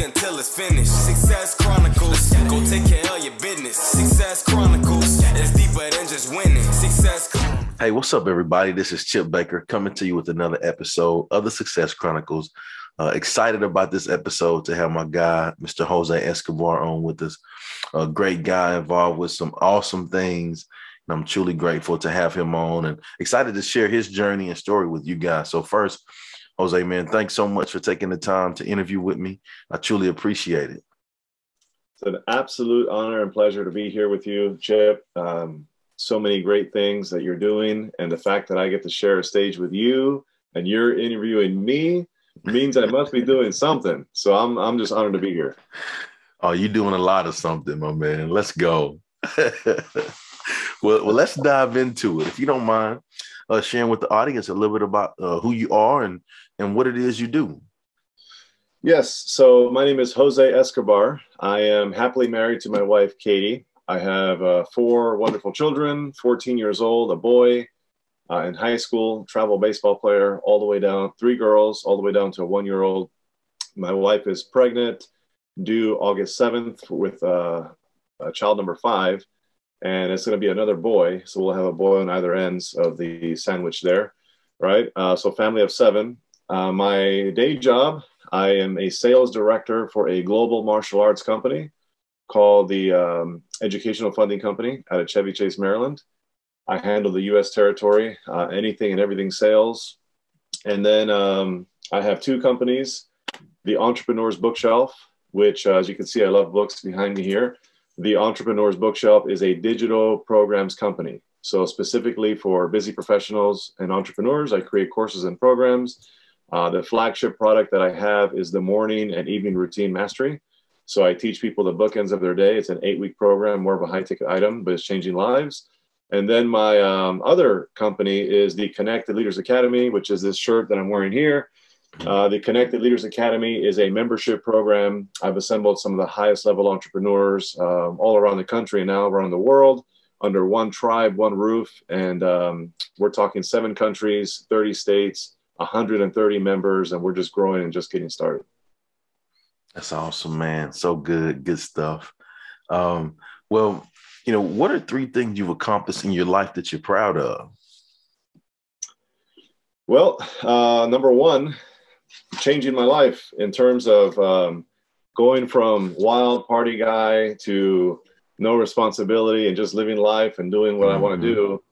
Until it's finished. Success Chronicles. Go take care of your business. Success Chronicles. It's deeper than just winning. Success Hey, what's up, everybody? This is Chip Baker coming to you with another episode of the Success Chronicles. Uh, excited about this episode to have my guy, Mr. Jose Escobar, on with us. A great guy involved with some awesome things. And I'm truly grateful to have him on and excited to share his journey and story with you guys. So, first, Jose, man, thanks so much for taking the time to interview with me. I truly appreciate it. It's an absolute honor and pleasure to be here with you, Chip. Um, so many great things that you're doing, and the fact that I get to share a stage with you and you're interviewing me means I must be doing something. So I'm I'm just honored to be here. Oh, you're doing a lot of something, my man. Let's go. well, well, let's dive into it. If you don't mind uh, sharing with the audience a little bit about uh, who you are and and what it is you do. Yes. So my name is Jose Escobar. I am happily married to my wife, Katie. I have uh, four wonderful children 14 years old, a boy uh, in high school, travel baseball player, all the way down, three girls, all the way down to a one year old. My wife is pregnant, due August 7th with uh, child number five. And it's going to be another boy. So we'll have a boy on either ends of the sandwich there. Right. Uh, so, family of seven. Uh, my day job, I am a sales director for a global martial arts company called the um, Educational Funding Company out of Chevy Chase, Maryland. I handle the U.S. territory, uh, anything and everything sales, and then um, I have two companies: the Entrepreneurs Bookshelf, which, uh, as you can see, I love books behind me here. The Entrepreneurs Bookshelf is a digital programs company. So specifically for busy professionals and entrepreneurs, I create courses and programs uh, the flagship product that I have is the morning and evening routine mastery. So I teach people the bookends of their day. It's an eight week program, more of a high ticket item, but it's changing lives. And then my um, other company is the Connected Leaders Academy, which is this shirt that I'm wearing here. Uh, the Connected Leaders Academy is a membership program. I've assembled some of the highest level entrepreneurs um, all around the country and now around the world under one tribe, one roof. And um, we're talking seven countries, 30 states, 130 members, and we're just growing and just getting started. That's awesome, man. So good, good stuff. Um, well, you know, what are three things you've accomplished in your life that you're proud of? Well, uh, number one, changing my life in terms of um, going from wild party guy to no responsibility and just living life and doing what mm-hmm. I want to do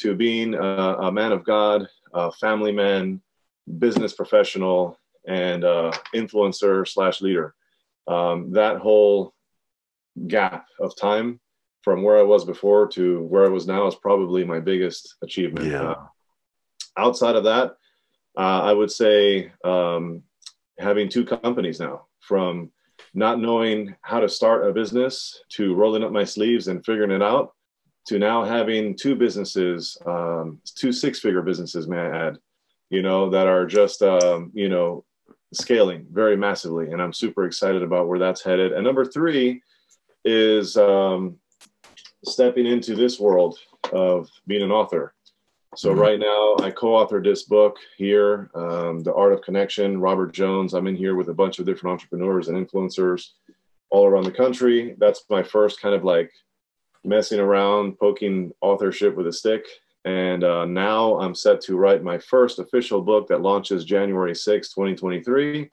to being a, a man of God, a family man, business professional and uh, influencer slash leader. Um, that whole gap of time from where I was before to where I was now is probably my biggest achievement. Yeah. Uh, outside of that, uh, I would say um, having two companies now from not knowing how to start a business to rolling up my sleeves and figuring it out to now having two businesses, um, two six figure businesses, may I add, you know, that are just, um, you know, scaling very massively. And I'm super excited about where that's headed. And number three is um, stepping into this world of being an author. So mm-hmm. right now, I co-authored this book here, um, "The Art of Connection." Robert Jones. I'm in here with a bunch of different entrepreneurs and influencers all around the country. That's my first kind of like messing around, poking authorship with a stick. And uh, now I'm set to write my first official book that launches January 6, 2023.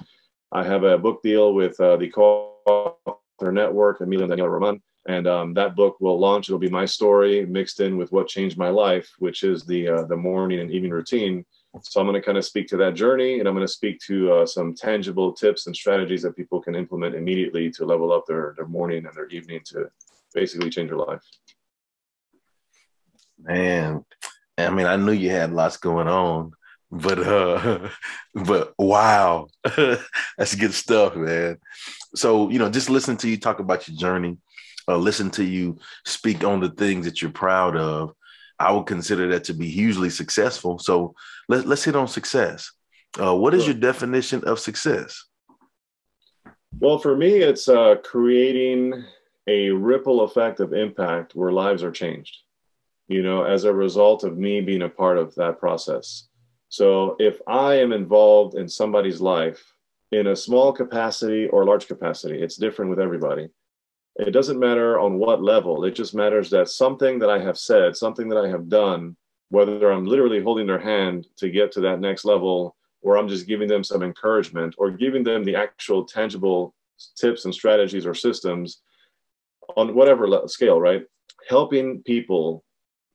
I have a book deal with uh, the co-author network, Emilio and Daniela Roman. And um, that book will launch. It'll be my story mixed in with what changed my life, which is the uh, the morning and evening routine. So I'm going to kind of speak to that journey, and I'm going to speak to uh, some tangible tips and strategies that people can implement immediately to level up their their morning and their evening to basically change their life. Man, I mean, I knew you had lots going on, but uh, but wow, that's good stuff, man. So you know, just listen to you talk about your journey. uh, listen to you speak on the things that you're proud of, I would consider that to be hugely successful. So let's let's hit on success. Uh, what is your definition of success? Well, for me, it's uh, creating a ripple effect of impact where lives are changed. You know, as a result of me being a part of that process. So if I am involved in somebody's life in a small capacity or large capacity, it's different with everybody. It doesn't matter on what level. It just matters that something that I have said, something that I have done, whether I'm literally holding their hand to get to that next level, or I'm just giving them some encouragement, or giving them the actual tangible tips and strategies or systems on whatever scale, right? Helping people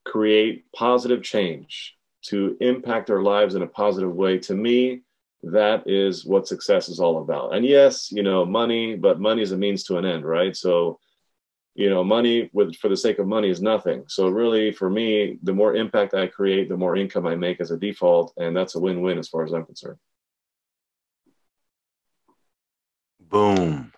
create positive change to impact our lives in a positive way. To me, that is what success is all about. And yes, you know, money, but money is a means to an end, right? So, you know, money with for the sake of money is nothing. So really, for me, the more impact I create, the more income I make as a default, and that's a win-win as far as I'm concerned. Boom.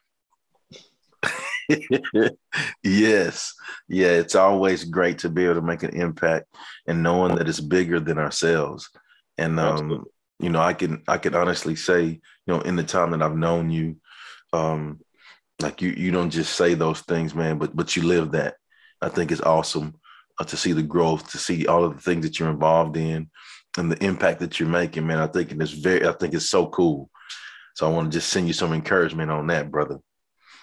yes. Yeah, it's always great to be able to make an impact and knowing that it's bigger than ourselves. And um, you know, I can I can honestly say, you know, in the time that I've known you, um, like you you don't just say those things, man, but but you live that. I think it's awesome uh, to see the growth, to see all of the things that you're involved in, and the impact that you're making, man. I think it's very, I think it's so cool. So I want to just send you some encouragement on that, brother.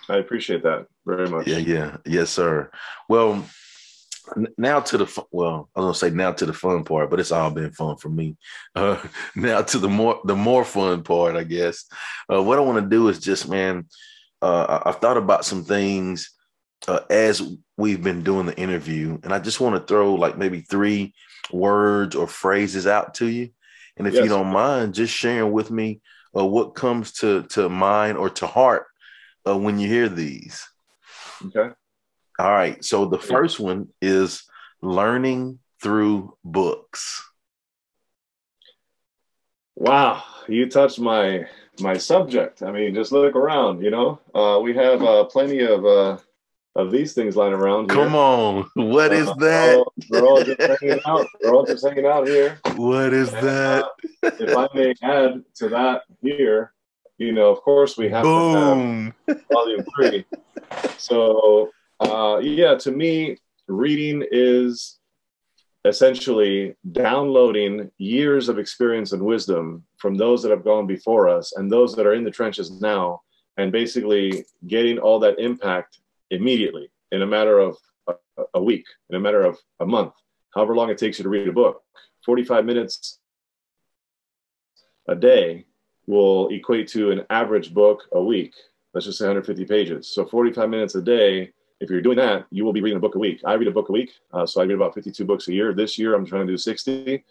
I appreciate that very much. Yeah, yeah, yes, sir. Well, now to the well, I was gonna say now to the fun part, but it's all been fun for me. Uh, now to the more the more fun part, I guess. Uh, what I want to do is just, man, uh, I've thought about some things uh, as we've been doing the interview, and I just want to throw like maybe three words or phrases out to you, and if yes. you don't mind, just sharing with me uh, what comes to to mind or to heart uh, when you hear these. Okay. All right. So the first one is learning through books. Wow, you touched my my subject. I mean, just look around. You know, uh, we have uh, plenty of uh, of these things lying around. Here. Come on, what is uh, that? We're all, just hanging out. We're all just hanging out here. What is and, that? Uh, if I may add to that here, you know, of course we have Boom. to have volume three. So uh, yeah, to me, reading is essentially downloading years of experience and wisdom from those that have gone before us and those that are in the trenches now, and basically getting all that impact immediately in a matter of a, a week, in a matter of a month, however long it takes you to read a book. 45 minutes a day will equate to an average book a week. Let's just say 150 pages. So 45 minutes a day if you're doing that, you will be reading a book a week. I read a book a week, uh, so I read about 52 books a year. This year, I'm trying to do 60.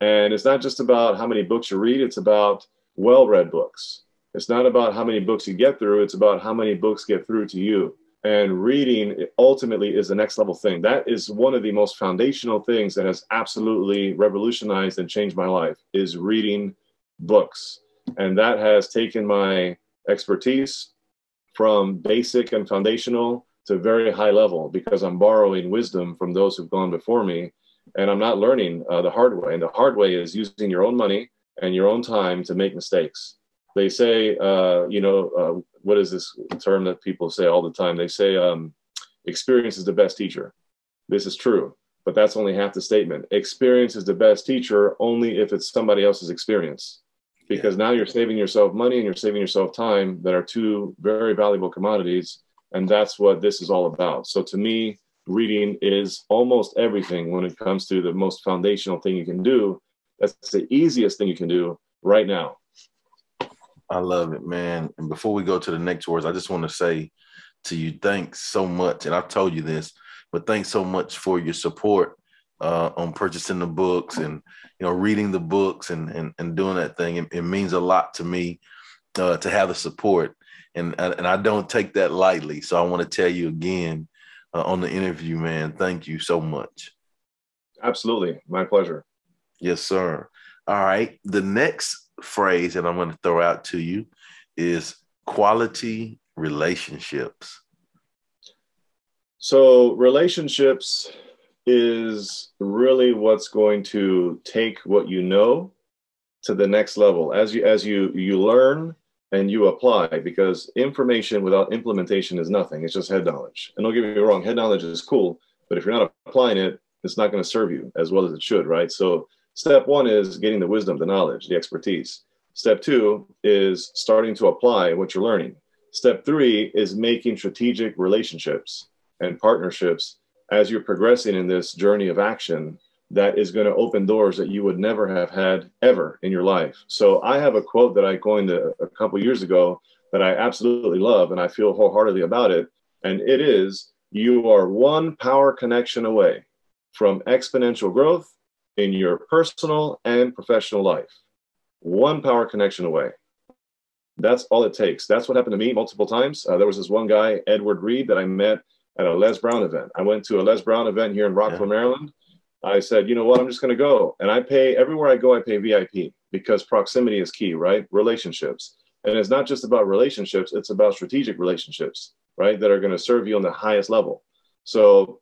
And it's not just about how many books you read, it's about well read books. It's not about how many books you get through, it's about how many books get through to you. And reading ultimately is the next level thing. That is one of the most foundational things that has absolutely revolutionized and changed my life is reading books. And that has taken my expertise from basic and foundational to very high level because I'm borrowing wisdom from those who've gone before me, and I'm not learning uh, the hard way. And the hard way is using your own money and your own time to make mistakes. They say, uh, you know, uh, what is this term that people say all the time? They say, um, experience is the best teacher. This is true, but that's only half the statement. Experience is the best teacher only if it's somebody else's experience because yeah. now you're saving yourself money and you're saving yourself time that are two very valuable commodities and that's what this is all about. So to me, reading is almost everything when it comes to the most foundational thing you can do. That's the easiest thing you can do right now. I love it, man. And before we go to the next words, I just want to say to you, thanks so much. And I've told you this, but thanks so much for your support uh, on purchasing the books and you know reading the books and and, and doing that thing. It, it means a lot to me uh, to have the support and and I don't take that lightly. So I want to tell you again uh, on the interview, man. Thank you so much. Absolutely, my pleasure. Yes, sir. All right. The next phrase that I'm going to throw out to you is quality relationships. So relationships is really what's going to take what you know to the next level. As you as you you learn and you apply because information without implementation is nothing. It's just head knowledge. And don't get me wrong head knowledge is cool but if you're not applying it it's not going to serve you as well as it should right? So step one is getting the wisdom the knowledge the expertise. Step two is starting to apply what you're learning. Step three is making strategic relationships and partnerships as you're progressing in this journey of action that is going to open doors that you would never have had ever in your life. So I have a quote that I coined a, a couple years ago that I absolutely love and I feel wholeheartedly about it. And it is you are one power connection away from exponential growth in your personal and professional life. One power connection away. That's all it takes. That's what happened to me multiple times. Uh, there was this one guy, Edward Reed, that I met at a Les Brown event. I went to a Les Brown event here in Rockville, yeah. Maryland. I said, you know what, I'm just going to go. And I pay everywhere I go, I pay VIP because proximity is key, right? Relationships. And it's not just about relationships, it's about strategic relationships, right? That are going to serve you on the highest level. So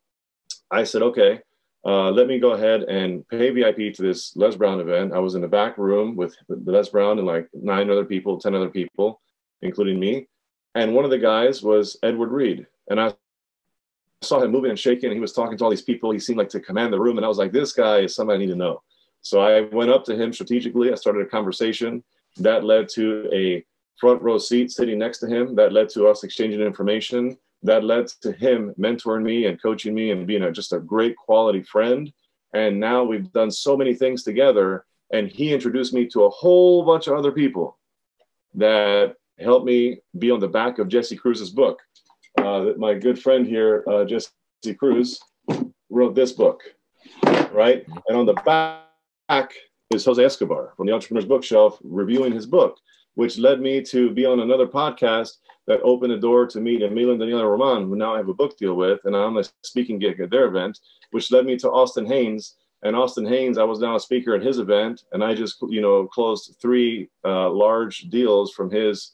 I said, okay, uh, let me go ahead and pay VIP to this Les Brown event. I was in the back room with Les Brown and like nine other people, 10 other people, including me. And one of the guys was Edward Reed. And I saw him moving and shaking, and he was talking to all these people. He seemed like to command the room, and I was like, this guy is somebody I need to know. So I went up to him strategically. I started a conversation that led to a front row seat sitting next to him. That led to us exchanging information. That led to him mentoring me and coaching me and being a, just a great quality friend. And now we've done so many things together. And he introduced me to a whole bunch of other people that helped me be on the back of Jesse Cruz's book uh, that my good friend here, uh, Jesse Cruz, wrote this book, right? And on the back is Jose Escobar from the Entrepreneur's Bookshelf reviewing his book, which led me to be on another podcast that opened the door to meet Emilio and Daniela Roman, who now I have a book deal with, and I'm a speaking gig at their event, which led me to Austin Haynes. And Austin Haynes, I was now a speaker at his event, and I just, you know, closed three uh, large deals from his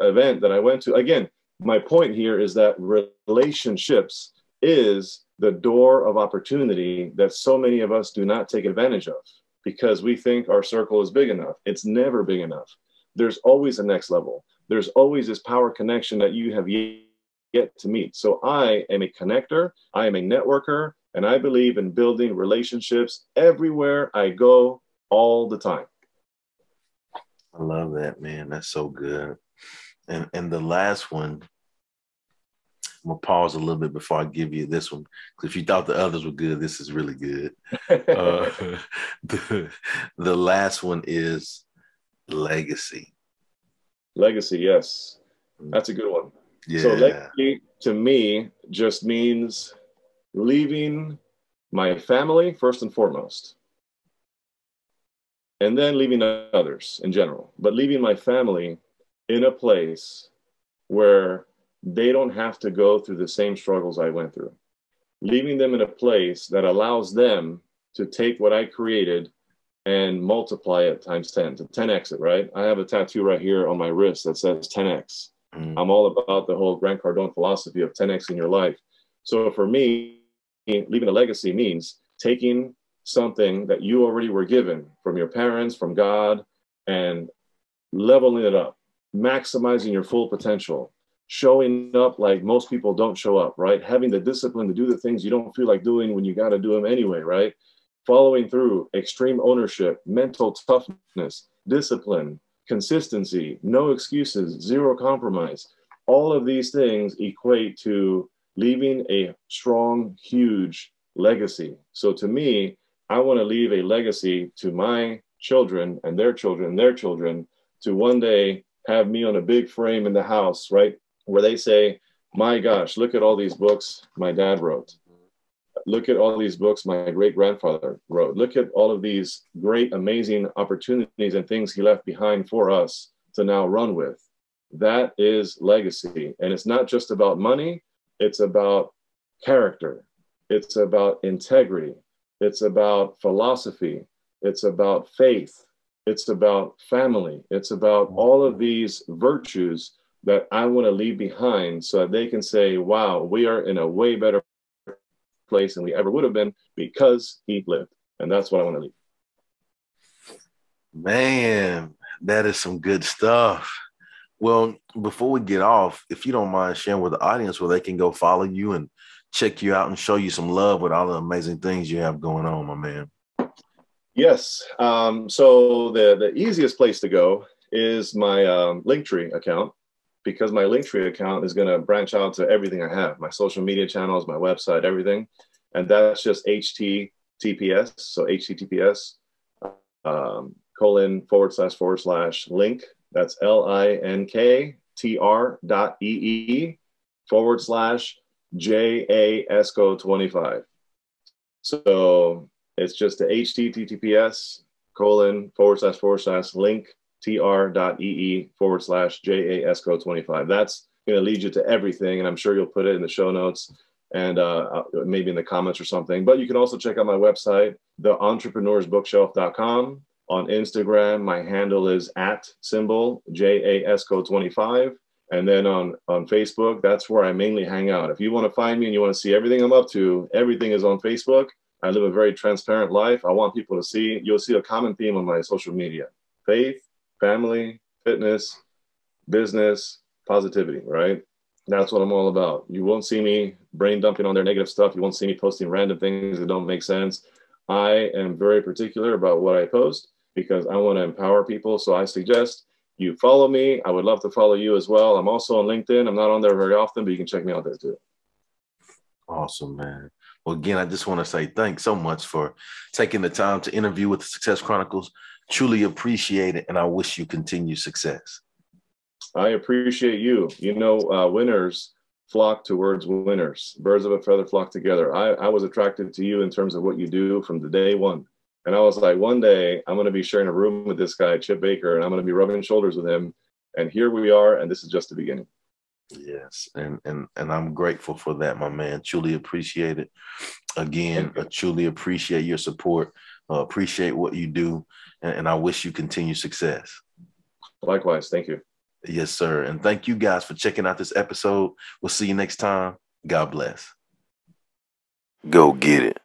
event that I went to. Again, my point here is that relationships is the door of opportunity that so many of us do not take advantage of because we think our circle is big enough. It's never big enough. There's always a next level. There's always this power connection that you have yet to meet. So I am a connector, I am a networker, and I believe in building relationships everywhere I go all the time. I love that, man. That's so good. And and the last one I'm gonna pause a little bit before I give you this one because if you thought the others were good, this is really good. uh, the, the last one is legacy. Legacy, yes, that's a good one. Yeah. So legacy to me just means leaving my family first and foremost, and then leaving others in general, but leaving my family in a place where they don't have to go through the same struggles I went through. Leaving them in a place that allows them to take what I created and multiply it times 10 to 10x it, right? I have a tattoo right here on my wrist that says 10x. Mm. I'm all about the whole Grant Cardone philosophy of 10x in your life. So for me, leaving a legacy means taking something that you already were given from your parents, from God, and leveling it up, maximizing your full potential, showing up like most people don't show up, right? Having the discipline to do the things you don't feel like doing when you got to do them anyway, right? Following through, extreme ownership, mental toughness, discipline, consistency, no excuses, zero compromise. All of these things equate to leaving a strong, huge legacy. So to me, I want to leave a legacy to my children and their children and their children to one day have me on a big frame in the house, right? Where they say, my gosh, look at all these books my dad wrote. Look at all these books my great grandfather wrote. Look at all of these great, amazing opportunities and things he left behind for us to now run with. That is legacy. And it's not just about money, it's about character, it's about integrity, it's about philosophy, it's about faith, it's about family, it's about all of these virtues that I want to leave behind so that they can say, wow, we are in a way better place than we ever would have been because he lived. And that's what I want to leave. Man, that is some good stuff. Well, before we get off, if you don't mind sharing with the audience where they can go follow you and check you out and show you some love with all the amazing things you have going on, my man. Yes. Um, so the the easiest place to go is my um, Linktree account because my Linktree account is going to branch out to everything I have, my social media channels, my website, everything, and that's just HTTPS. So HTTPS um, colon forward slash forward slash link. That's L I N K T R dot E E forward slash J A ESCO 25. So it's just the HTTPS colon forward slash forward slash link tr.ee forward slash J A ESCO 25. That's going to lead you to everything. And I'm sure you'll put it in the show notes and uh, maybe in the comments or something. But you can also check out my website, theentrepreneursbookshelf.com. On Instagram, my handle is at symbol J A ESCO 25. And then on, on Facebook, that's where I mainly hang out. If you want to find me and you want to see everything I'm up to, everything is on Facebook. I live a very transparent life. I want people to see, you'll see a common theme on my social media faith, family, fitness, business, positivity, right? That's what I'm all about. You won't see me brain dumping on their negative stuff. You won't see me posting random things that don't make sense. I am very particular about what I post because I want to empower people. So I suggest you follow me. I would love to follow you as well. I'm also on LinkedIn. I'm not on there very often, but you can check me out there too. Awesome, man. Well, again, I just want to say thanks so much for taking the time to interview with the Success Chronicles. Truly appreciate it, and I wish you continued success. I appreciate you. You know, uh, winners flock towards winners. Birds of a feather flock together. I, I was attracted to you in terms of what you do from the day one. And I was like, one day I'm going to be sharing a room with this guy, Chip Baker, and I'm going to be rubbing shoulders with him. And here we are, and this is just the beginning. Yes, and and and I'm grateful for that, my man. Truly appreciate it. Again, I truly appreciate your support. Uh, appreciate what you do, and I wish you continued success. Likewise, thank you. Yes, sir. And thank you guys for checking out this episode. We'll see you next time. God bless. Go get it.